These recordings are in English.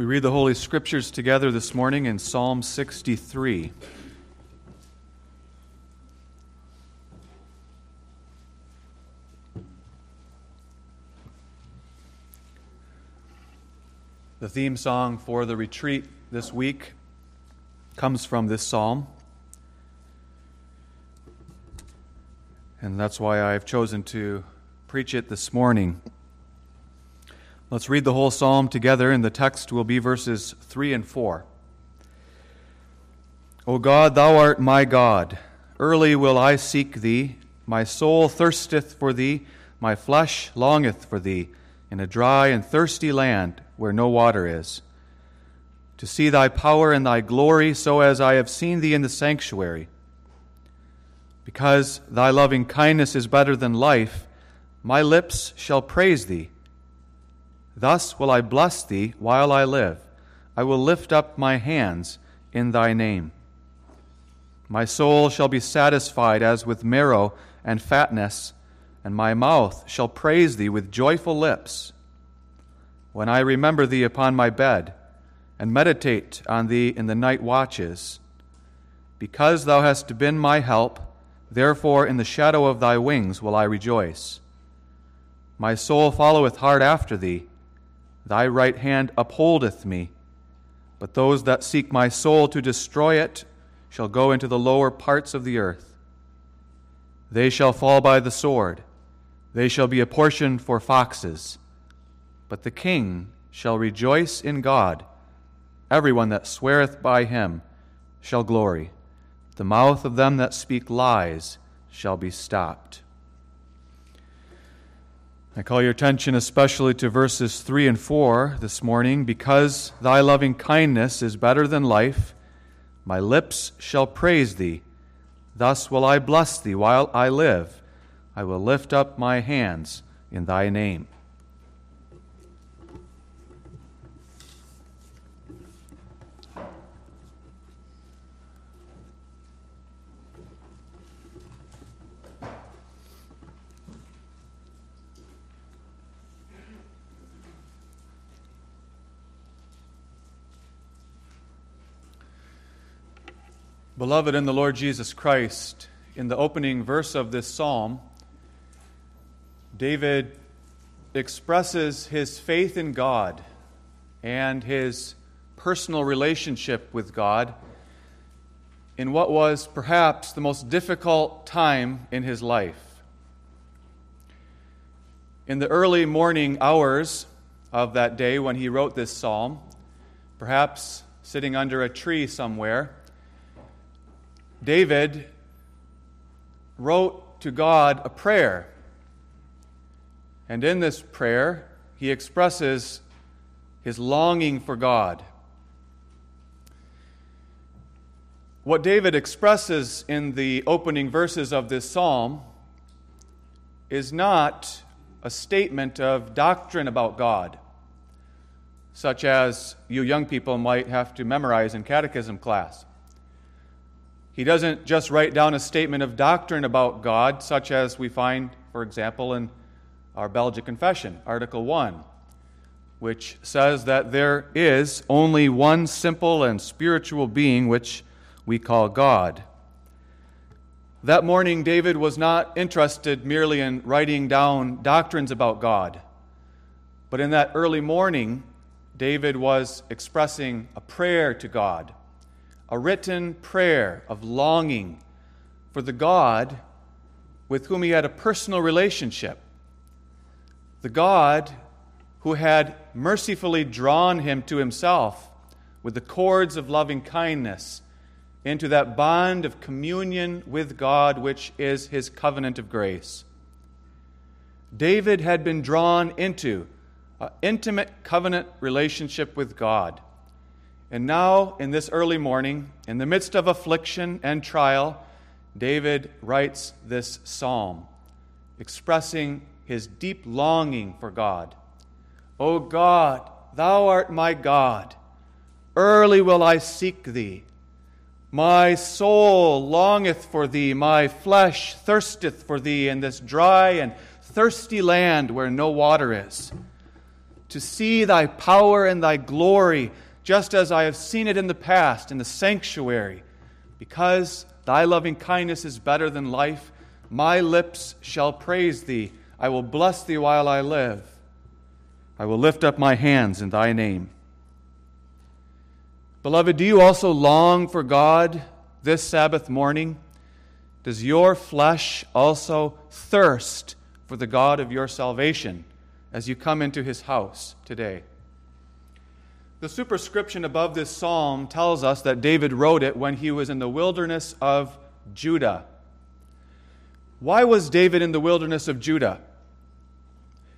We read the Holy Scriptures together this morning in Psalm 63. The theme song for the retreat this week comes from this psalm. And that's why I've chosen to preach it this morning. Let's read the whole psalm together, and the text will be verses 3 and 4. O God, thou art my God. Early will I seek thee. My soul thirsteth for thee. My flesh longeth for thee in a dry and thirsty land where no water is. To see thy power and thy glory, so as I have seen thee in the sanctuary. Because thy loving kindness is better than life, my lips shall praise thee. Thus will I bless thee while I live. I will lift up my hands in thy name. My soul shall be satisfied as with marrow and fatness, and my mouth shall praise thee with joyful lips. When I remember thee upon my bed, and meditate on thee in the night watches, because thou hast been my help, therefore in the shadow of thy wings will I rejoice. My soul followeth hard after thee Thy right hand upholdeth me. But those that seek my soul to destroy it shall go into the lower parts of the earth. They shall fall by the sword, they shall be a portion for foxes. But the king shall rejoice in God. Everyone that sweareth by him shall glory. The mouth of them that speak lies shall be stopped. I call your attention especially to verses 3 and 4 this morning. Because thy loving kindness is better than life, my lips shall praise thee. Thus will I bless thee while I live. I will lift up my hands in thy name. Beloved in the Lord Jesus Christ, in the opening verse of this psalm, David expresses his faith in God and his personal relationship with God in what was perhaps the most difficult time in his life. In the early morning hours of that day when he wrote this psalm, perhaps sitting under a tree somewhere, David wrote to God a prayer. And in this prayer, he expresses his longing for God. What David expresses in the opening verses of this psalm is not a statement of doctrine about God, such as you young people might have to memorize in catechism class. He doesn't just write down a statement of doctrine about God, such as we find, for example, in our Belgic Confession, Article 1, which says that there is only one simple and spiritual being which we call God. That morning, David was not interested merely in writing down doctrines about God, but in that early morning, David was expressing a prayer to God a written prayer of longing for the God with whom he had a personal relationship. The God who had mercifully drawn him to himself with the cords of loving kindness into that bond of communion with God, which is his covenant of grace. David had been drawn into an intimate covenant relationship with God. And now, in this early morning, in the midst of affliction and trial, David writes this psalm, expressing his deep longing for God. O God, thou art my God. Early will I seek thee. My soul longeth for thee, my flesh thirsteth for thee in this dry and thirsty land where no water is. to see thy power and thy glory, just as I have seen it in the past in the sanctuary. Because thy loving kindness is better than life, my lips shall praise thee. I will bless thee while I live. I will lift up my hands in thy name. Beloved, do you also long for God this Sabbath morning? Does your flesh also thirst for the God of your salvation as you come into his house today? The superscription above this psalm tells us that David wrote it when he was in the wilderness of Judah. Why was David in the wilderness of Judah?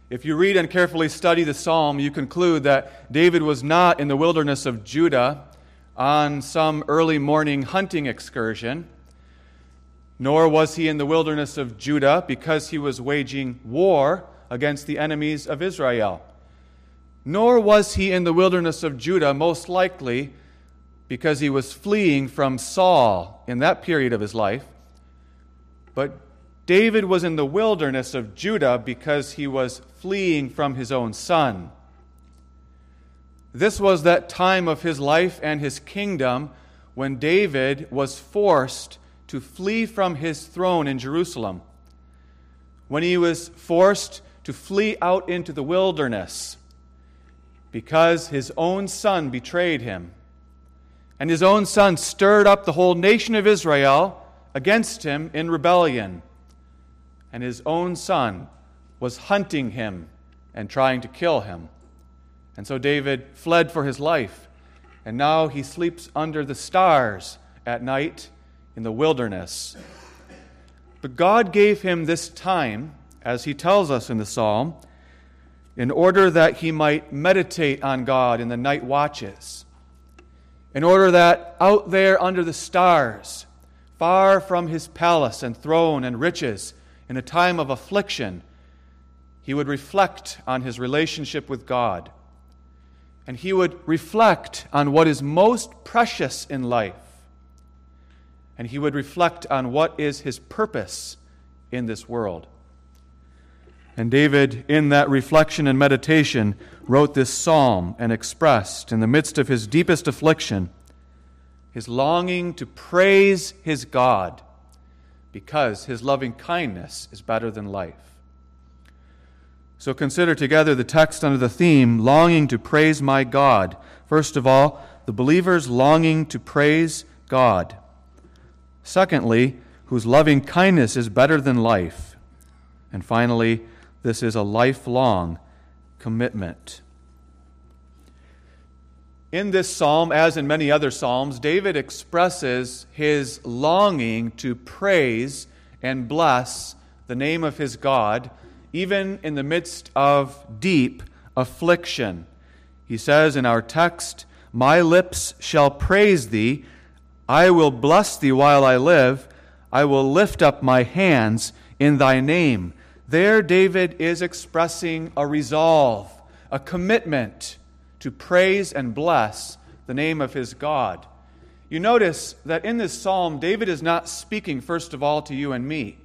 If you read and carefully study the psalm, you conclude that David was not in the wilderness of Judah on some early morning hunting excursion, nor was he in the wilderness of Judah because he was waging war against the enemies of Israel. Nor was he in the wilderness of Judah, most likely because he was fleeing from Saul in that period of his life. But David was in the wilderness of Judah because he was fleeing from his own son. This was that time of his life and his kingdom when David was forced to flee from his throne in Jerusalem. When he was forced to flee out into the wilderness because his own son betrayed him. And his own son stirred up the whole nation of Israel against him in rebellion. And his own son was hunting him and trying to kill him. And so David fled for his life, and now he sleeps under the stars at night in the wilderness. But God gave him this time, as he tells us in the psalm, in order that he might meditate on God in the night watches, in order that out there under the stars, far from his palace and throne and riches, in a time of affliction, he would reflect on his relationship with God and he would reflect on what is most precious in life. And he would reflect on what is his purpose in this world. And David, in that reflection and meditation, wrote this psalm and expressed, in the midst of his deepest affliction, his longing to praise his God because his loving kindness is better than life. So consider together the text under the theme, longing to praise my God. First of all, the believer's longing to praise God. Secondly, whose loving kindness is better than life. And finally, this is a lifelong commitment. In this psalm, as in many other psalms, David expresses his longing to praise and bless the name of his God even in the midst of deep affliction. He says in our text, My lips shall praise thee. I will bless thee while I live. I will lift up my hands in thy name. There, David is expressing a resolve, a commitment to praise and bless the name of his God. You notice that in this psalm, David is not speaking, first of all, to you and me.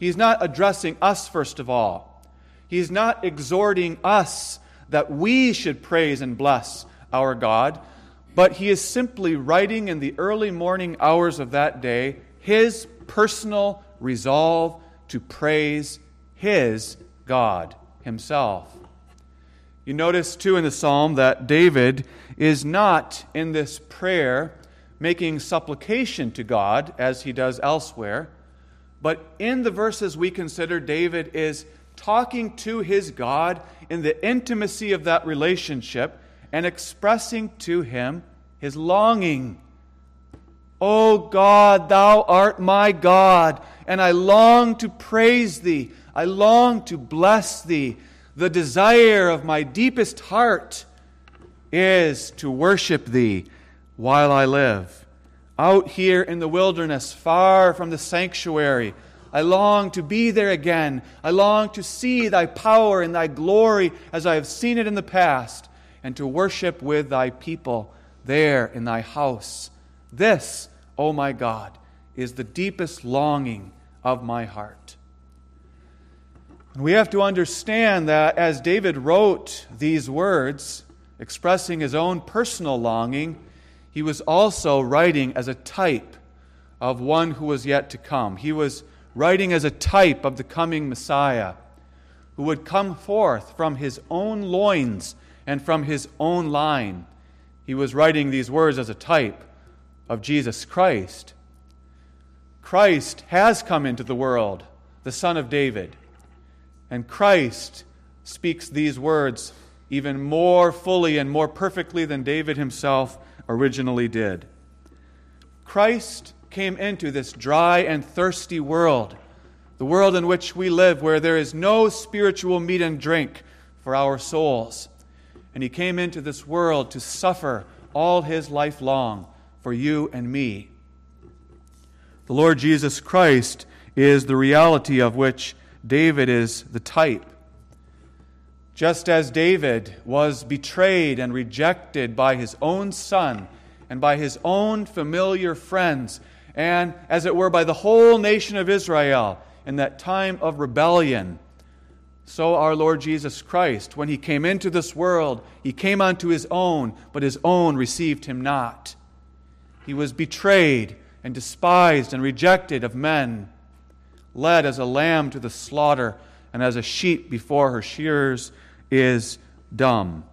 He's not addressing us, first of all. He's not exhorting us that we should praise and bless our God, but he is simply writing in the early morning hours of that day his personal resolve to praise his God himself. You notice, too, in the psalm that David is not in this prayer making supplication to God as he does elsewhere. But in the verses we consider, David is talking to his God in the intimacy of that relationship and expressing to him his longing. O God, thou art my God, and I long to praise thee. I long to bless thee. The desire of my deepest heart is to worship thee while I live out here in the wilderness, far from the sanctuary. I long to be there again. I long to see thy power and thy glory as I have seen it in the past, and to worship with thy people there in thy house. This, O oh my God, is the deepest longing of my heart. And We have to understand that as David wrote these words, expressing his own personal longing, he was also writing as a type of one who was yet to come. He was writing as a type of the coming Messiah who would come forth from his own loins and from his own line. He was writing these words as a type of Jesus Christ. Christ has come into the world, the Son of David. And Christ speaks these words even more fully and more perfectly than David himself originally did. Christ came into this dry and thirsty world, the world in which we live, where there is no spiritual meat and drink for our souls. And he came into this world to suffer all his life long for you and me. The Lord Jesus Christ is the reality of which David is the type. Just as David was betrayed and rejected by his own son and by his own familiar friends, and as it were by the whole nation of Israel in that time of rebellion, so our Lord Jesus Christ, when he came into this world, he came unto his own, but his own received him not. He was betrayed and despised and rejected of men led as a lamb to the slaughter, and as a sheep before her shearers is dumb.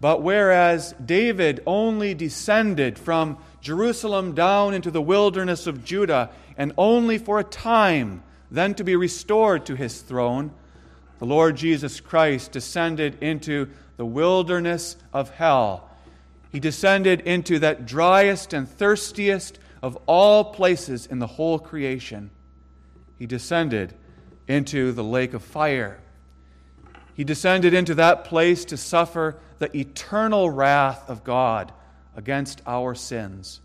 But whereas David only descended from Jerusalem down into the wilderness of Judah, and only for a time, then to be restored to his throne, the Lord Jesus Christ descended into the wilderness of hell. He descended into that driest and thirstiest of all places in the whole creation he descended into the lake of fire. He descended into that place to suffer the eternal wrath of God against our sins.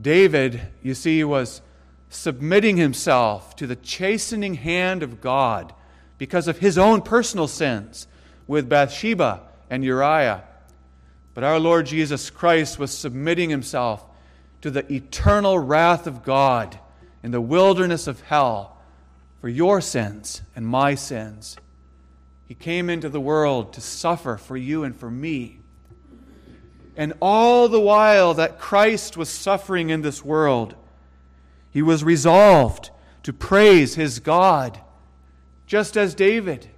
David, you see, was submitting himself to the chastening hand of God because of his own personal sins with Bathsheba and Uriah. But our Lord Jesus Christ was submitting himself to the eternal wrath of God in the wilderness of hell for your sins and my sins. He came into the world to suffer for you and for me. And all the while that Christ was suffering in this world, he was resolved to praise his God, just as David,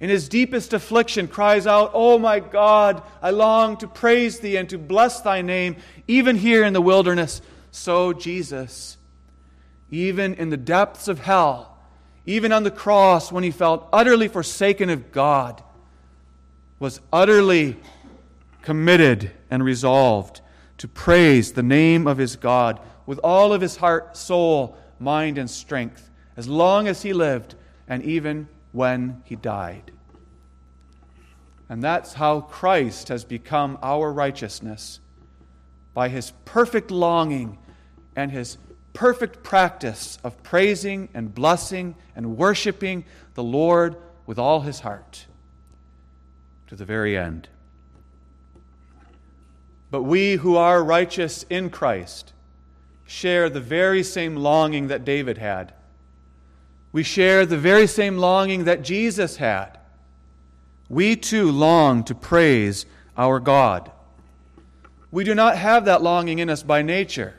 in his deepest affliction, cries out, Oh my God, I long to praise thee and to bless thy name, even here in the wilderness. So Jesus even in the depths of hell, even on the cross when he felt utterly forsaken of God, was utterly committed and resolved to praise the name of his God with all of his heart, soul, mind, and strength, as long as he lived and even when he died. And that's how Christ has become our righteousness by his perfect longing and his perfect practice of praising and blessing and worshiping the Lord with all his heart to the very end. But we who are righteous in Christ share the very same longing that David had. We share the very same longing that Jesus had. We too long to praise our God. We do not have that longing in us by nature.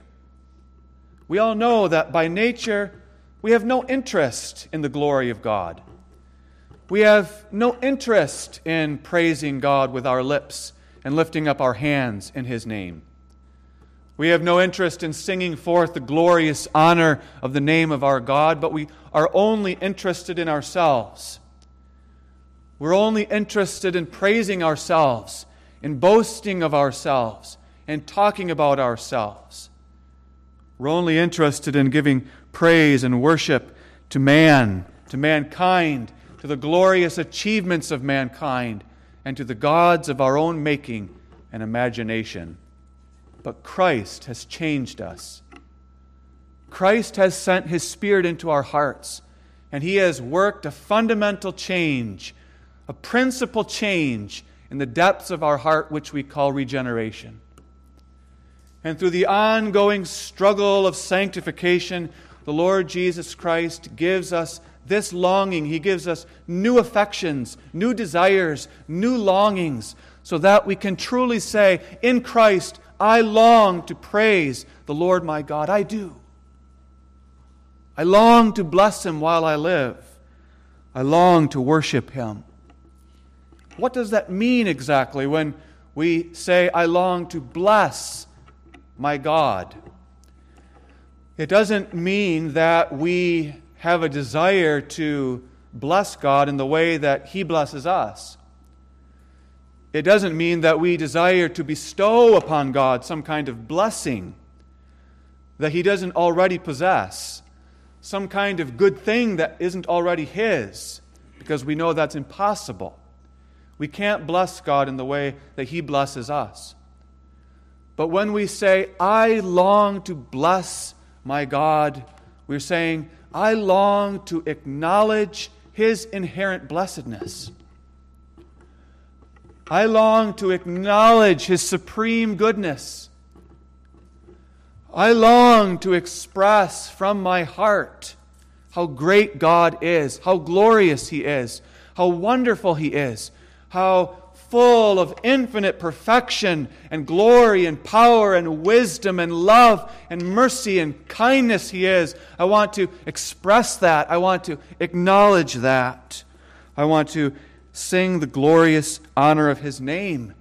We all know that by nature, we have no interest in the glory of God. We have no interest in praising God with our lips and lifting up our hands in His name. We have no interest in singing forth the glorious honor of the name of our God, but we are only interested in ourselves. We're only interested in praising ourselves, in boasting of ourselves, and talking about ourselves. We're only interested in giving praise and worship to man, to mankind, to the glorious achievements of mankind, and to the gods of our own making and imagination. But Christ has changed us. Christ has sent his Spirit into our hearts, and he has worked a fundamental change, a principal change in the depths of our heart, which we call regeneration. And through the ongoing struggle of sanctification, the Lord Jesus Christ gives us this longing. He gives us new affections, new desires, new longings, so that we can truly say, In Christ, I long to praise the Lord my God. I do. I long to bless him while I live. I long to worship him. What does that mean exactly when we say, I long to bless my God? It doesn't mean that we have a desire to bless God in the way that He blesses us. It doesn't mean that we desire to bestow upon God some kind of blessing that He doesn't already possess, some kind of good thing that isn't already His, because we know that's impossible. We can't bless God in the way that He blesses us. But when we say, I long to bless my God, we're saying, I long to acknowledge His inherent blessedness. I long to acknowledge His supreme goodness. I long to express from my heart how great God is, how glorious He is, how wonderful He is, how full of infinite perfection and glory and power and wisdom and love and mercy and kindness He is. I want to express that. I want to acknowledge that. I want to sing the glorious honor of His name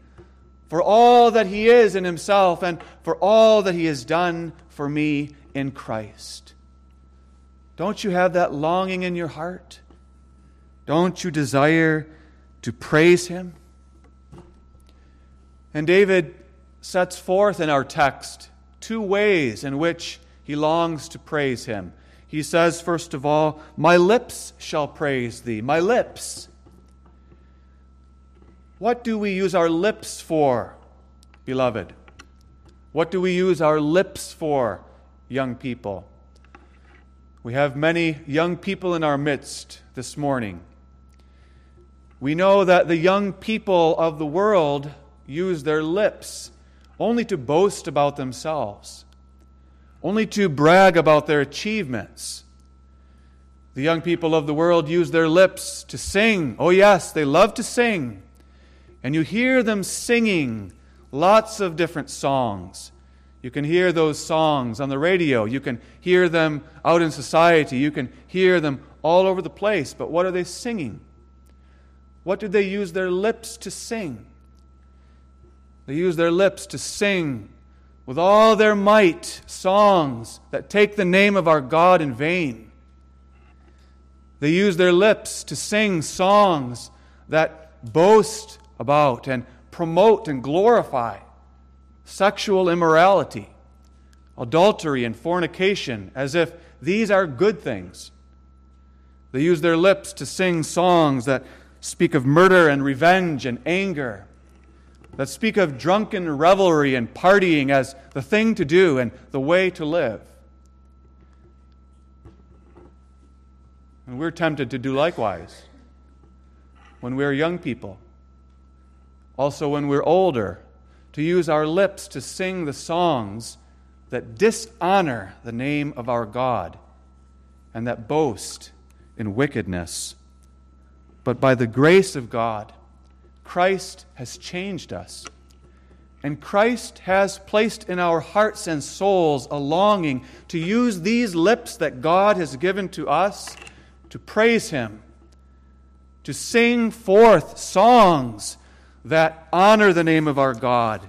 for all that He is in Himself and for all that He has done for me in Christ. Don't you have that longing in your heart? Don't you desire to praise Him? And David sets forth in our text two ways in which he longs to praise him. He says, first of all, My lips shall praise thee. My lips. What do we use our lips for, beloved? What do we use our lips for, young people? We have many young people in our midst this morning. We know that the young people of the world use their lips only to boast about themselves, only to brag about their achievements. The young people of the world use their lips to sing. Oh, yes, they love to sing. And you hear them singing lots of different songs. You can hear those songs on the radio. You can hear them out in society. You can hear them all over the place. But what are they singing? What do they use their lips to sing? They use their lips to sing with all their might songs that take the name of our God in vain. They use their lips to sing songs that boast about and promote and glorify sexual immorality, adultery, and fornication as if these are good things. They use their lips to sing songs that speak of murder and revenge and anger that speak of drunken revelry and partying as the thing to do and the way to live. And we're tempted to do likewise when we're young people. Also, when we're older, to use our lips to sing the songs that dishonor the name of our God and that boast in wickedness. But by the grace of God, Christ has changed us. And Christ has placed in our hearts and souls a longing to use these lips that God has given to us to praise Him, to sing forth songs that honor the name of our God,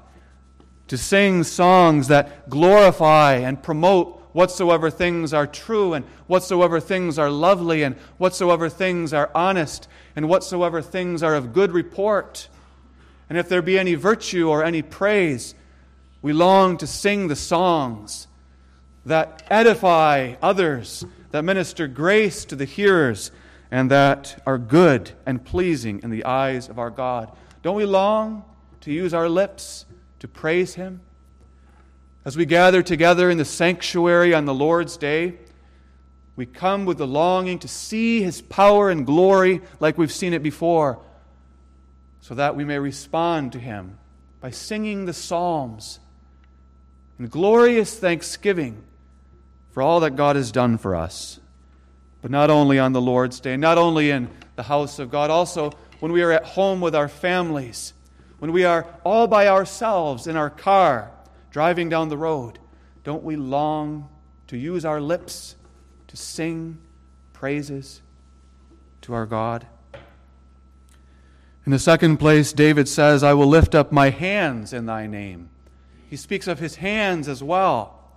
to sing songs that glorify and promote whatsoever things are true, and whatsoever things are lovely, and whatsoever things are honest, and whatsoever things are of good report. And if there be any virtue or any praise, we long to sing the songs that edify others, that minister grace to the hearers, and that are good and pleasing in the eyes of our God. Don't we long to use our lips to praise Him? As we gather together in the sanctuary on the Lord's day, we come with the longing to see His power and glory like we've seen it before, so that we may respond to Him by singing the Psalms in glorious thanksgiving for all that God has done for us. But not only on the Lord's Day, not only in the house of God, also when we are at home with our families, when we are all by ourselves in our car driving down the road, don't we long to use our lips to sing praises to our God? In the second place, David says, I will lift up my hands in thy name. He speaks of his hands as well.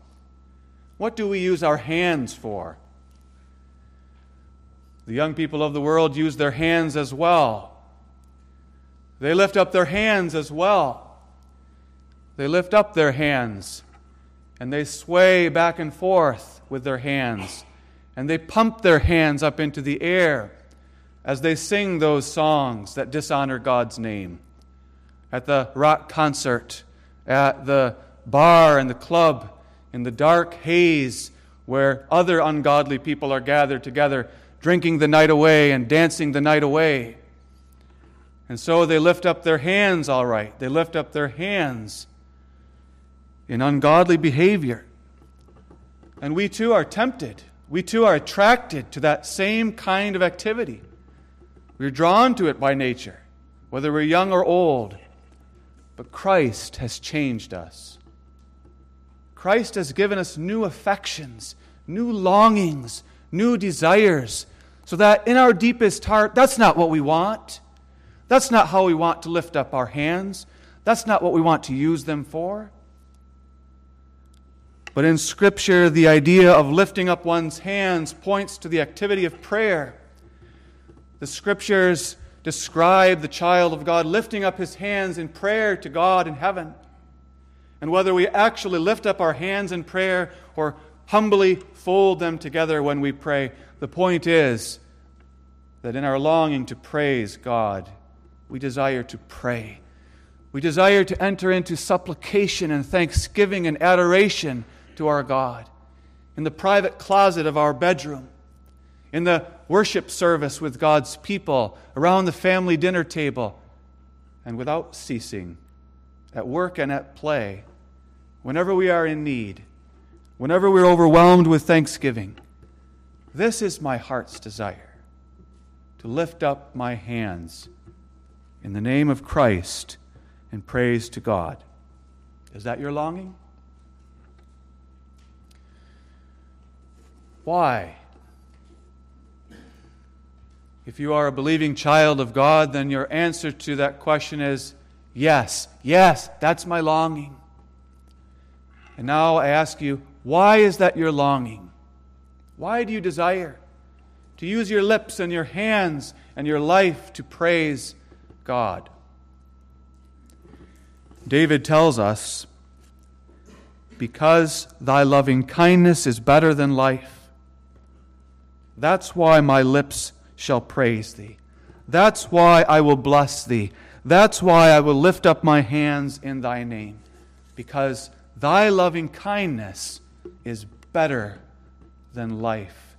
What do we use our hands for? The young people of the world use their hands as well. They lift up their hands as well. They lift up their hands and they sway back and forth with their hands and they pump their hands up into the air as they sing those songs that dishonor God's name. At the rock concert, at the bar and the club, in the dark haze where other ungodly people are gathered together, drinking the night away and dancing the night away. And so they lift up their hands, all right. They lift up their hands in ungodly behavior. And we too are tempted. We too are attracted to that same kind of activity. We're drawn to it by nature, whether we're young or old. But Christ has changed us. Christ has given us new affections, new longings, new desires, so that in our deepest heart, that's not what we want. That's not how we want to lift up our hands. That's not what we want to use them for. But in Scripture, the idea of lifting up one's hands points to the activity of prayer. The Scriptures describe the child of God lifting up his hands in prayer to God in heaven. And whether we actually lift up our hands in prayer or humbly fold them together when we pray, the point is that in our longing to praise God, we desire to pray. We desire to enter into supplication and thanksgiving and adoration to our God in the private closet of our bedroom, in the worship service with God's people, around the family dinner table, and without ceasing, at work and at play, whenever we are in need, whenever we're overwhelmed with thanksgiving. This is my heart's desire to lift up my hands in the name of Christ and praise to God. Is that your longing? Why? If you are a believing child of God, then your answer to that question is yes, yes, that's my longing. And now I ask you, why is that your longing? Why do you desire to use your lips and your hands and your life to praise God? David tells us, Because thy loving kindness is better than life, that's why my lips shall praise thee. That's why I will bless thee. That's why I will lift up my hands in thy name, because thy loving kindness is better than life.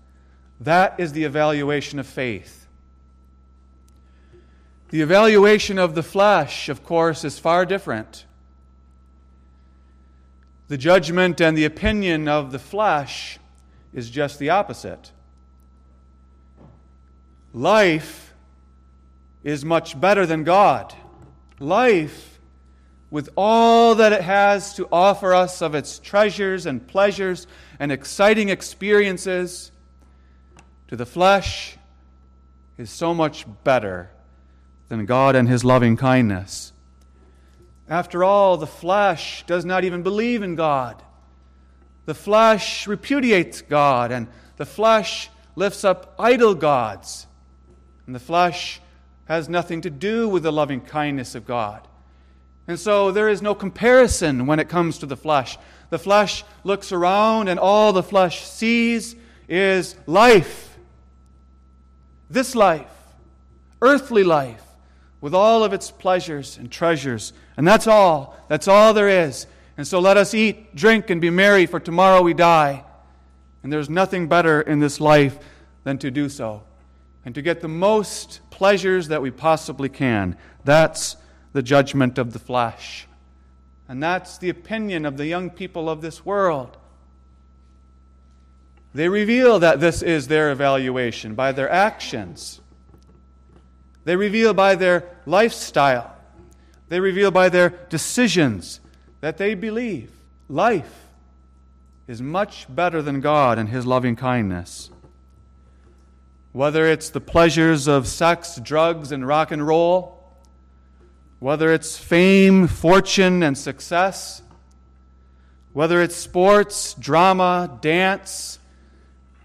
That is the evaluation of faith. The evaluation of the flesh, of course, is far different. The judgment and the opinion of the flesh is just the opposite. Life is much better than God. Life, with all that it has to offer us of its treasures and pleasures and exciting experiences, to the flesh is so much better than God and His loving kindness. After all, the flesh does not even believe in God. The flesh repudiates God, and the flesh lifts up idol gods and the flesh has nothing to do with the loving kindness of God. And so there is no comparison when it comes to the flesh. The flesh looks around, and all the flesh sees is life. This life, earthly life, with all of its pleasures and treasures. And that's all. That's all there is. And so let us eat, drink, and be merry, for tomorrow we die. And there's nothing better in this life than to do so and to get the most pleasures that we possibly can. That's the judgment of the flesh. And that's the opinion of the young people of this world. They reveal that this is their evaluation by their actions. They reveal by their lifestyle. They reveal by their decisions that they believe life is much better than God and His loving kindness. Whether it's the pleasures of sex, drugs, and rock and roll, whether it's fame, fortune, and success, whether it's sports, drama, dance,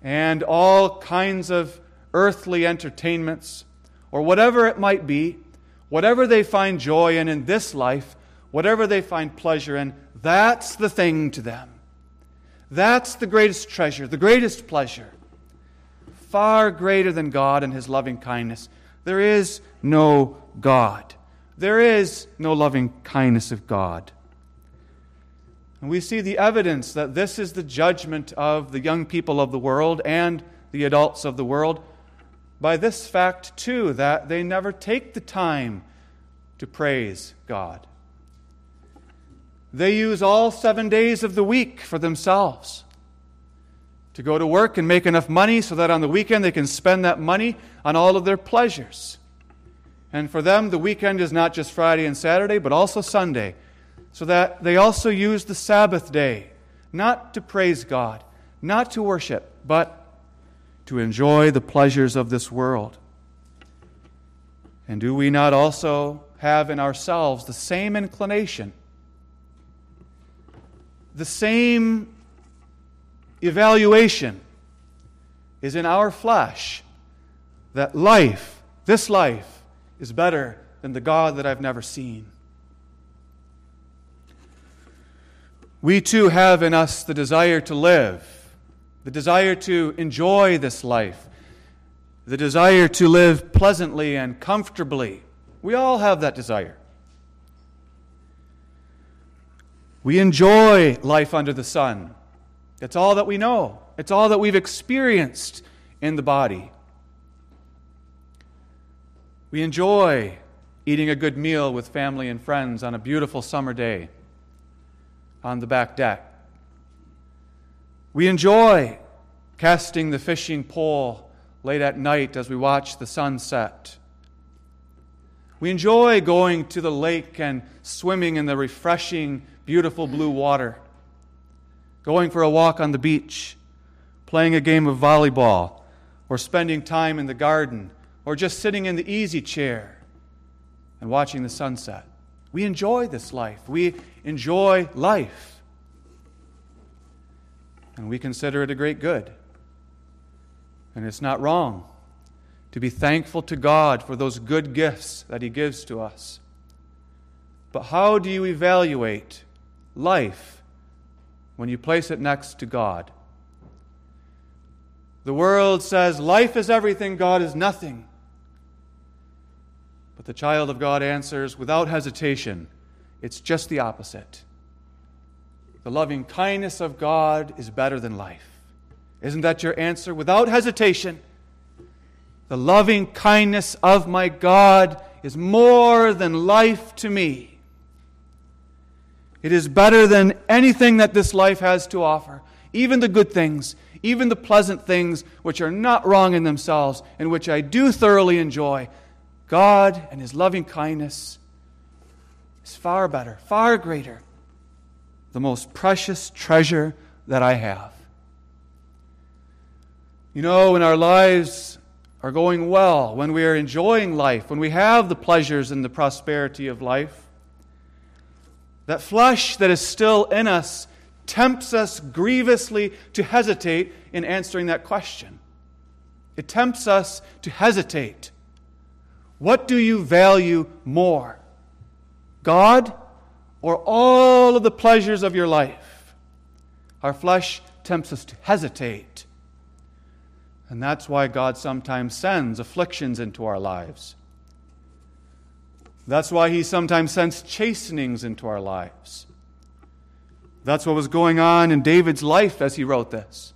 and all kinds of earthly entertainments, or whatever it might be, whatever they find joy in in this life, whatever they find pleasure in, that's the thing to them. That's the greatest treasure, the greatest pleasure. Far greater than God and His loving kindness. There is no God. There is no loving kindness of God. And we see the evidence that this is the judgment of the young people of the world and the adults of the world by this fact, too, that they never take the time to praise God. They use all seven days of the week for themselves to go to work and make enough money so that on the weekend they can spend that money on all of their pleasures. And for them, the weekend is not just Friday and Saturday, but also Sunday so that they also use the Sabbath day not to praise God, not to worship, but to enjoy the pleasures of this world. And do we not also have in ourselves the same inclination, the same evaluation is in our flesh that life, this life, is better than the God that I've never seen? We too have in us the desire to live, the desire to enjoy this life, the desire to live pleasantly and comfortably. We all have that desire. We enjoy life under the sun. It's all that we know, it's all that we've experienced in the body. We enjoy eating a good meal with family and friends on a beautiful summer day on the back deck. We enjoy casting the fishing pole late at night as we watch the sunset. We enjoy going to the lake and swimming in the refreshing, beautiful blue water, going for a walk on the beach, playing a game of volleyball, or spending time in the garden, or just sitting in the easy chair and watching the sunset. We enjoy this life. We enjoy life. And we consider it a great good. And it's not wrong to be thankful to God for those good gifts that He gives to us. But how do you evaluate life when you place it next to God? The world says life is everything, God is nothing. But the child of God answers without hesitation it's just the opposite. The loving kindness of God is better than life. Isn't that your answer? Without hesitation, the loving kindness of my God is more than life to me. It is better than anything that this life has to offer, even the good things, even the pleasant things which are not wrong in themselves and which I do thoroughly enjoy. God and His loving kindness is far better, far greater, the most precious treasure that I have. You know, when our lives are going well, when we are enjoying life, when we have the pleasures and the prosperity of life, that flesh that is still in us tempts us grievously to hesitate in answering that question. It tempts us to hesitate. What do you value more? God or all of the pleasures of your life? Our flesh tempts us to hesitate. And that's why God sometimes sends afflictions into our lives. That's why He sometimes sends chastenings into our lives. That's what was going on in David's life as he wrote this.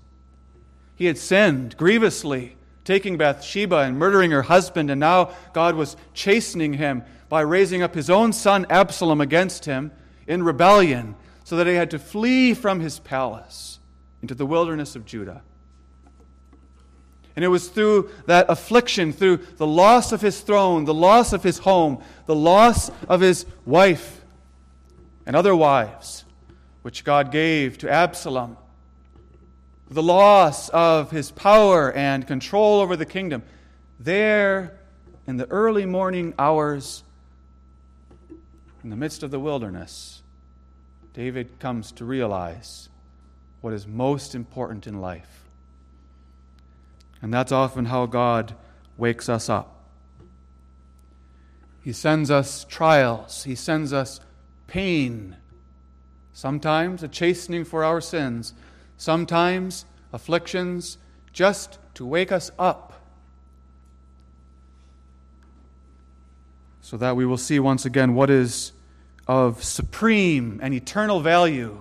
He had sinned grievously taking Bathsheba and murdering her husband, and now God was chastening him by raising up his own son Absalom against him in rebellion, so that he had to flee from his palace into the wilderness of Judah. And it was through that affliction, through the loss of his throne, the loss of his home, the loss of his wife and other wives, which God gave to Absalom, the loss of his power and control over the kingdom. There, in the early morning hours, in the midst of the wilderness, David comes to realize what is most important in life. And that's often how God wakes us up. He sends us trials, He sends us pain, sometimes a chastening for our sins, sometimes afflictions just to wake us up. So that we will see once again what is of supreme and eternal value.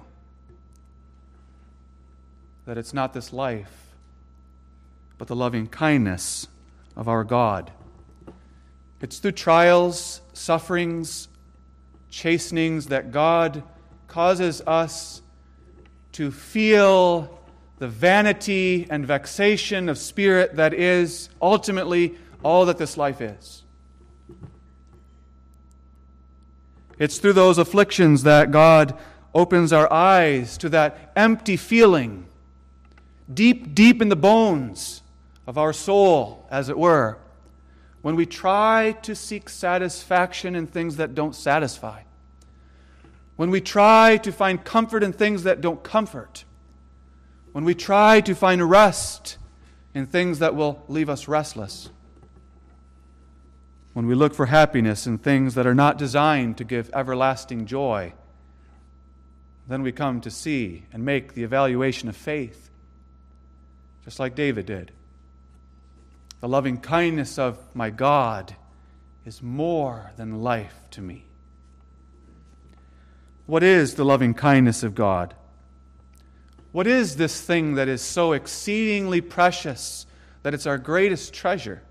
That it's not this life, but the loving kindness of our God. It's through trials, sufferings, chastenings that God causes us to feel the vanity and vexation of spirit that is ultimately all that this life is. It's through those afflictions that God opens our eyes to that empty feeling deep, deep in the bones of our soul, as it were, when we try to seek satisfaction in things that don't satisfy, when we try to find comfort in things that don't comfort, when we try to find rest in things that will leave us restless, when we look for happiness in things that are not designed to give everlasting joy, then we come to see and make the evaluation of faith, just like David did. The loving kindness of my God is more than life to me. What is the loving kindness of God? What is this thing that is so exceedingly precious that it's our greatest treasure?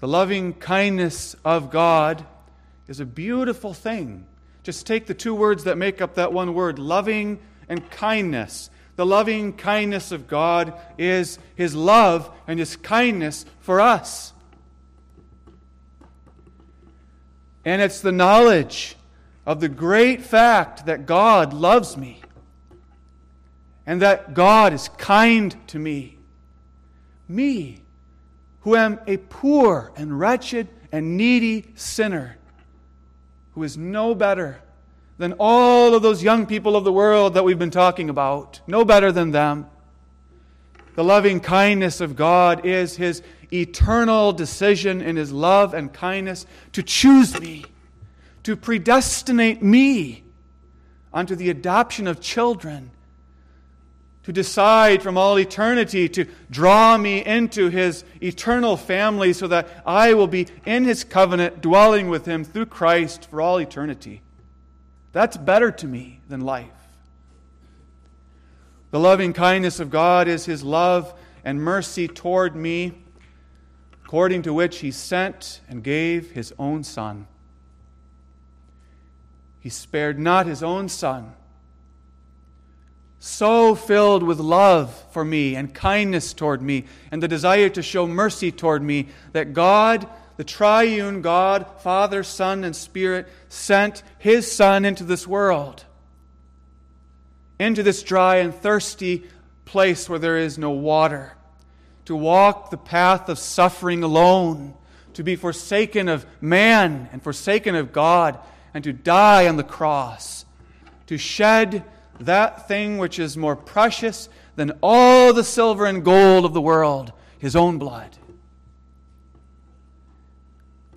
The loving kindness of God is a beautiful thing. Just take the two words that make up that one word loving and kindness. The loving kindness of God is His love and His kindness for us. And it's the knowledge of the great fact that God loves me and that God is kind to me. Me, who am a poor and wretched and needy sinner, who is no better than all of those young people of the world that we've been talking about. No better than them. The loving kindness of God is His eternal decision in His love and kindness to choose me, to predestinate me unto the adoption of children, to decide from all eternity to draw me into His eternal family so that I will be in His covenant, dwelling with Him through Christ for all eternity. That's better to me than life. The loving kindness of God is His love and mercy toward me, according to which He sent and gave His own Son. He spared not His own Son. So filled with love for me and kindness toward me and the desire to show mercy toward me that God the triune God, Father, Son, and Spirit, sent His Son into this world, into this dry and thirsty place where there is no water, to walk the path of suffering alone, to be forsaken of man and forsaken of God, and to die on the cross, to shed that thing which is more precious than all the silver and gold of the world, His own blood.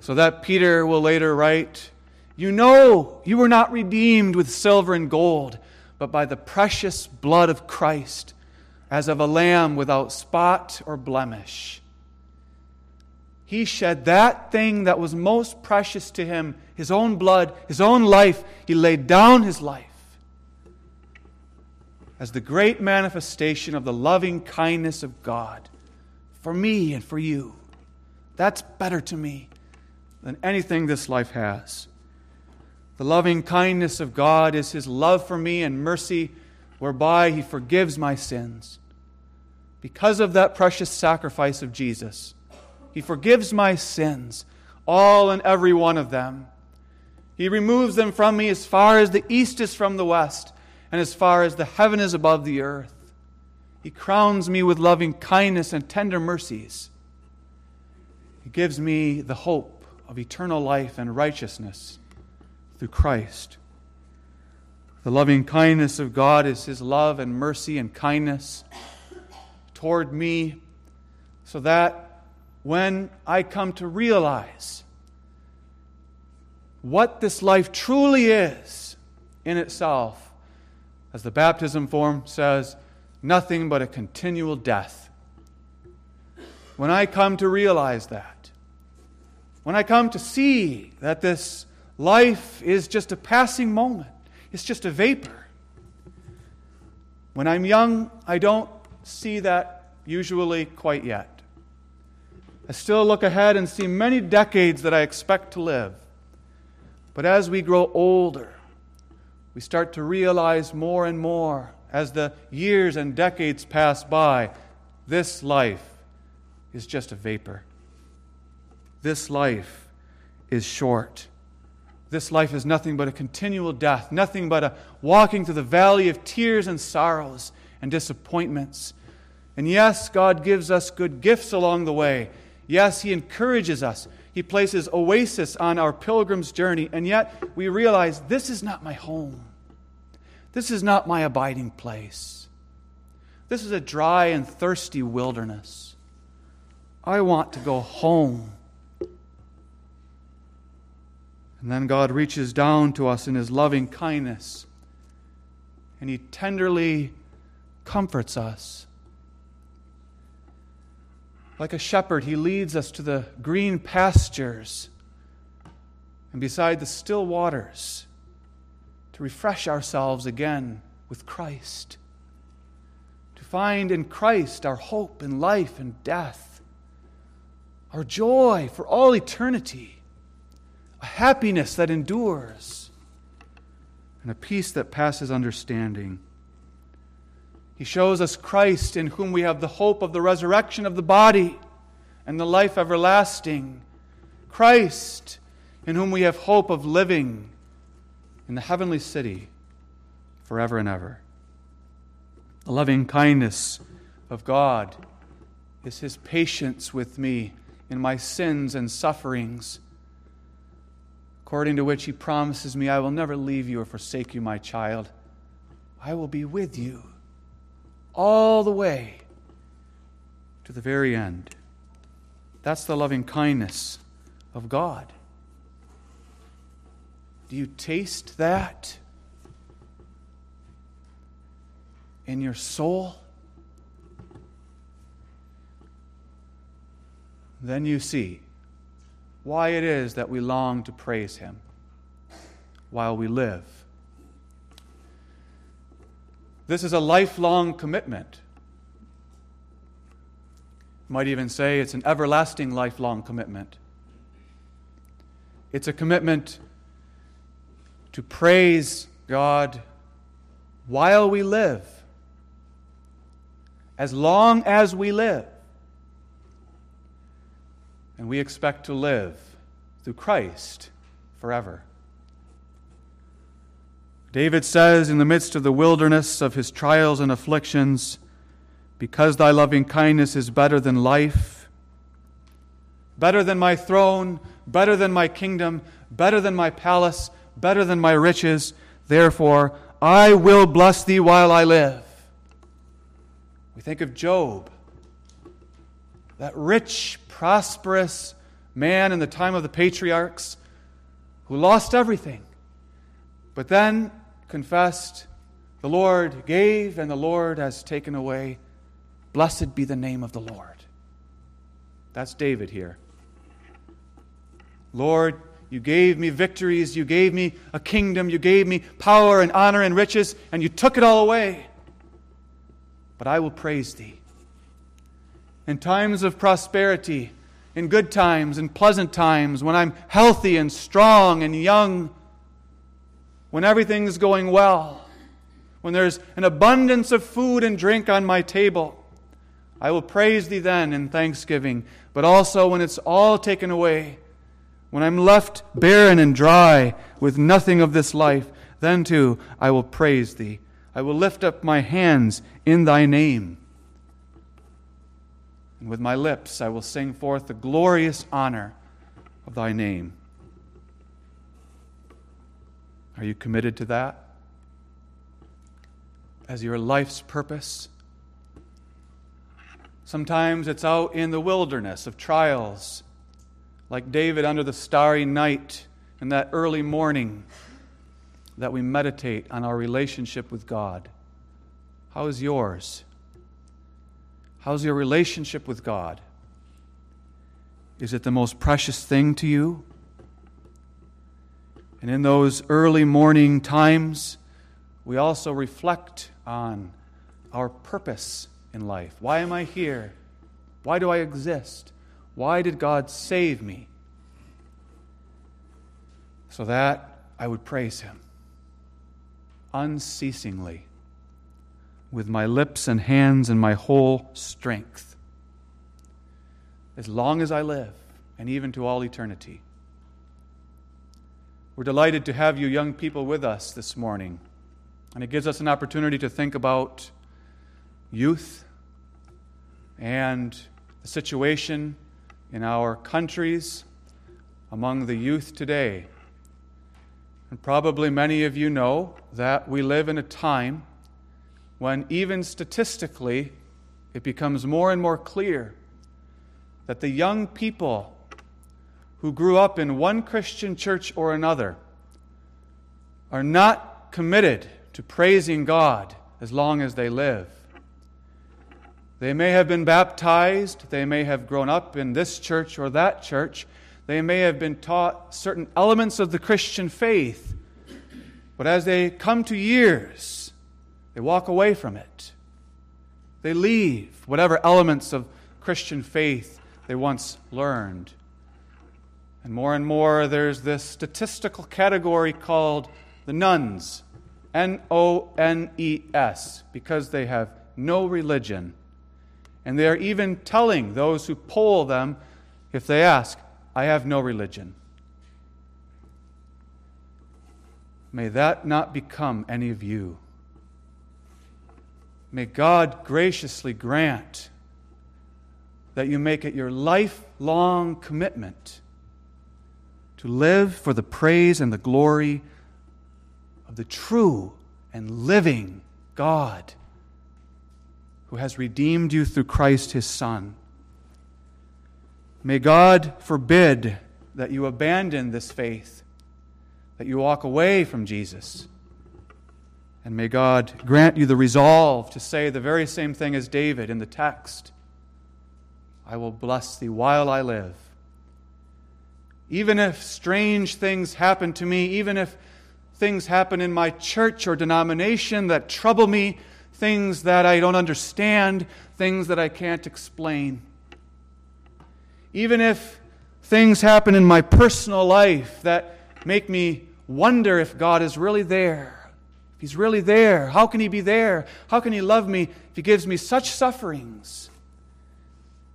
So that Peter will later write, You know you were not redeemed with silver and gold, but by the precious blood of Christ, as of a lamb without spot or blemish. He shed that thing that was most precious to him, his own blood, his own life. He laid down his life as the great manifestation of the loving kindness of God for me and for you. That's better to me than anything this life has. The loving kindness of God is His love for me and mercy, whereby He forgives my sins. because of that precious sacrifice of Jesus. He forgives my sins, all and every one of them. He removes them from me as far as the east is from the west, and as far as the heaven is above the earth. He crowns me with loving kindness and tender mercies. He gives me the hope of eternal life and righteousness through Christ. The loving kindness of God is His love and mercy and kindness toward me, so that when I come to realize what this life truly is in itself, as the baptism form says, nothing but a continual death. When I come to realize that, when I come to see that this life is just a passing moment, it's just a vapor. When I'm young, I don't see that usually quite yet. I still look ahead and see many decades that I expect to live. But as we grow older, we start to realize more and more as the years and decades pass by, this life is just a vapor. This life is short. This life is nothing but a continual death, nothing but a walking through the valley of tears and sorrows and disappointments. And yes, God gives us good gifts along the way. Yes, He encourages us. He places oasis on our pilgrim's journey. And yet, we realize this is not my home. This is not my abiding place. This is a dry and thirsty wilderness. I want to go home. And then God reaches down to us in His loving kindness and He tenderly comforts us. Like a shepherd, He leads us to the green pastures and beside the still waters to refresh ourselves again with Christ, to find in Christ our hope in life and death, our joy for all eternity a happiness that endures, and a peace that passes understanding. He shows us Christ in whom we have the hope of the resurrection of the body and the life everlasting. Christ in whom we have hope of living in the heavenly city forever and ever. The loving kindness of God is his patience with me in my sins and sufferings according to which he promises me, I will never leave you or forsake you, my child. I will be with you all the way to the very end. That's the loving kindness of God. Do you taste that in your soul? Then you see why it is that we long to praise Him while we live. This is a lifelong commitment. Might even say it's an everlasting lifelong commitment. It's a commitment to praise God while we live, as long as we live. And we expect to live through Christ forever. David says, in the midst of the wilderness of his trials and afflictions, Because thy loving kindness is better than life, better than my throne, better than my kingdom, better than my palace, better than my riches, therefore I will bless thee while I live. We think of Job, that rich prosperous man in the time of the patriarchs who lost everything, but then confessed, The Lord gave and the Lord has taken away. Blessed be the name of the Lord. That's David here. Lord, you gave me victories, you gave me a kingdom, you gave me power and honor and riches, and you took it all away. But I will praise thee in times of prosperity, in good times, in pleasant times, when I'm healthy and strong and young, when everything's going well, when there's an abundance of food and drink on my table, I will praise thee then in thanksgiving, but also when it's all taken away, when I'm left barren and dry with nothing of this life, then too I will praise thee. I will lift up my hands in thy name. And with my lips I will sing forth the glorious honor of thy name. Are you committed to that? As your life's purpose? Sometimes it's out in the wilderness of trials, like David under the starry night in that early morning, that we meditate on our relationship with God. How is yours? How's your relationship with God? Is it the most precious thing to you? And in those early morning times, we also reflect on our purpose in life. Why am I here? Why do I exist? Why did God save me? So that I would praise Him unceasingly with my lips and hands and my whole strength as long as I live and even to all eternity. We're delighted to have you young people with us this morning, and it gives us an opportunity to think about youth and the situation in our countries among the youth today. And probably many of you know that we live in a time when, even statistically, it becomes more and more clear that the young people who grew up in one Christian church or another are not committed to praising God as long as they live. They may have been baptized, they may have grown up in this church or that church, they may have been taught certain elements of the Christian faith, but as they come to years, they walk away from it. They leave whatever elements of Christian faith they once learned. And more and more, there's this statistical category called the nones, N O N E S, because they have no religion. And they are even telling those who poll them, if they ask, I have no religion. May that not become any of you. May God graciously grant that you make it your lifelong commitment to live for the praise and the glory of the true and living God who has redeemed you through Christ his Son. May God forbid that you abandon this faith, that you walk away from Jesus. And may God grant you the resolve to say the very same thing as David in the text I will bless thee while I live. Even if strange things happen to me, even if things happen in my church or denomination that trouble me, things that I don't understand, things that I can't explain. Even if things happen in my personal life that make me wonder if God is really there. If He's really there, how can He be there? How can He love me if He gives me such sufferings?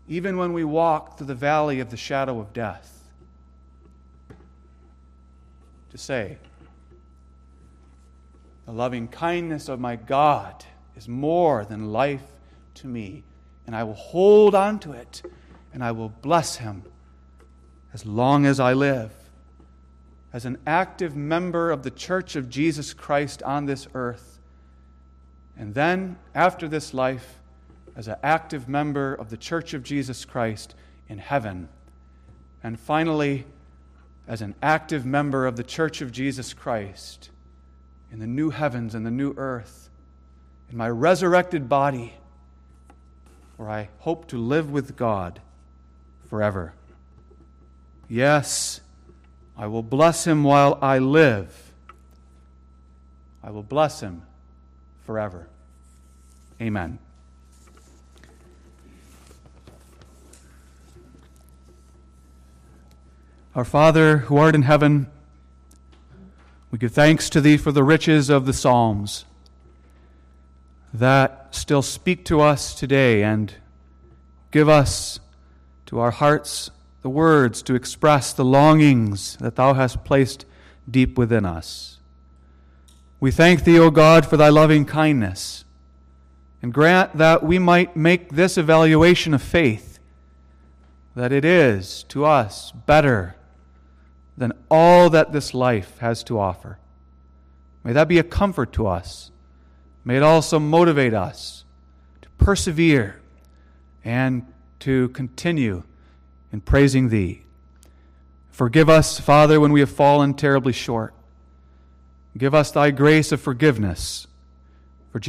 Even when we walk through the valley of the shadow of death. Say, the loving kindness of my God is more than life to me. And I will hold on to it and I will bless him as long as I live. As an active member of the Church of Jesus Christ on this earth. And then, after this life, as an active member of the Church of Jesus Christ in heaven. And finally, as an active member of the Church of Jesus Christ in the new heavens and the new earth in my resurrected body, where I hope to live with God forever. Yes, I will bless him while I live. I will bless him forever. Amen. Our Father, who art in heaven, we give thanks to thee for the riches of the Psalms that still speak to us today and give us to our hearts the words to express the longings that Thou hast placed deep within us. We thank Thee, O God, for Thy loving kindness, and grant that we might make this evaluation of faith that it is to us better than all that this life has to offer. May that be a comfort to us. May it also motivate us to persevere and to continue in praising Thee. Forgive us, Father, when we have fallen terribly short. Give us Thy grace of forgiveness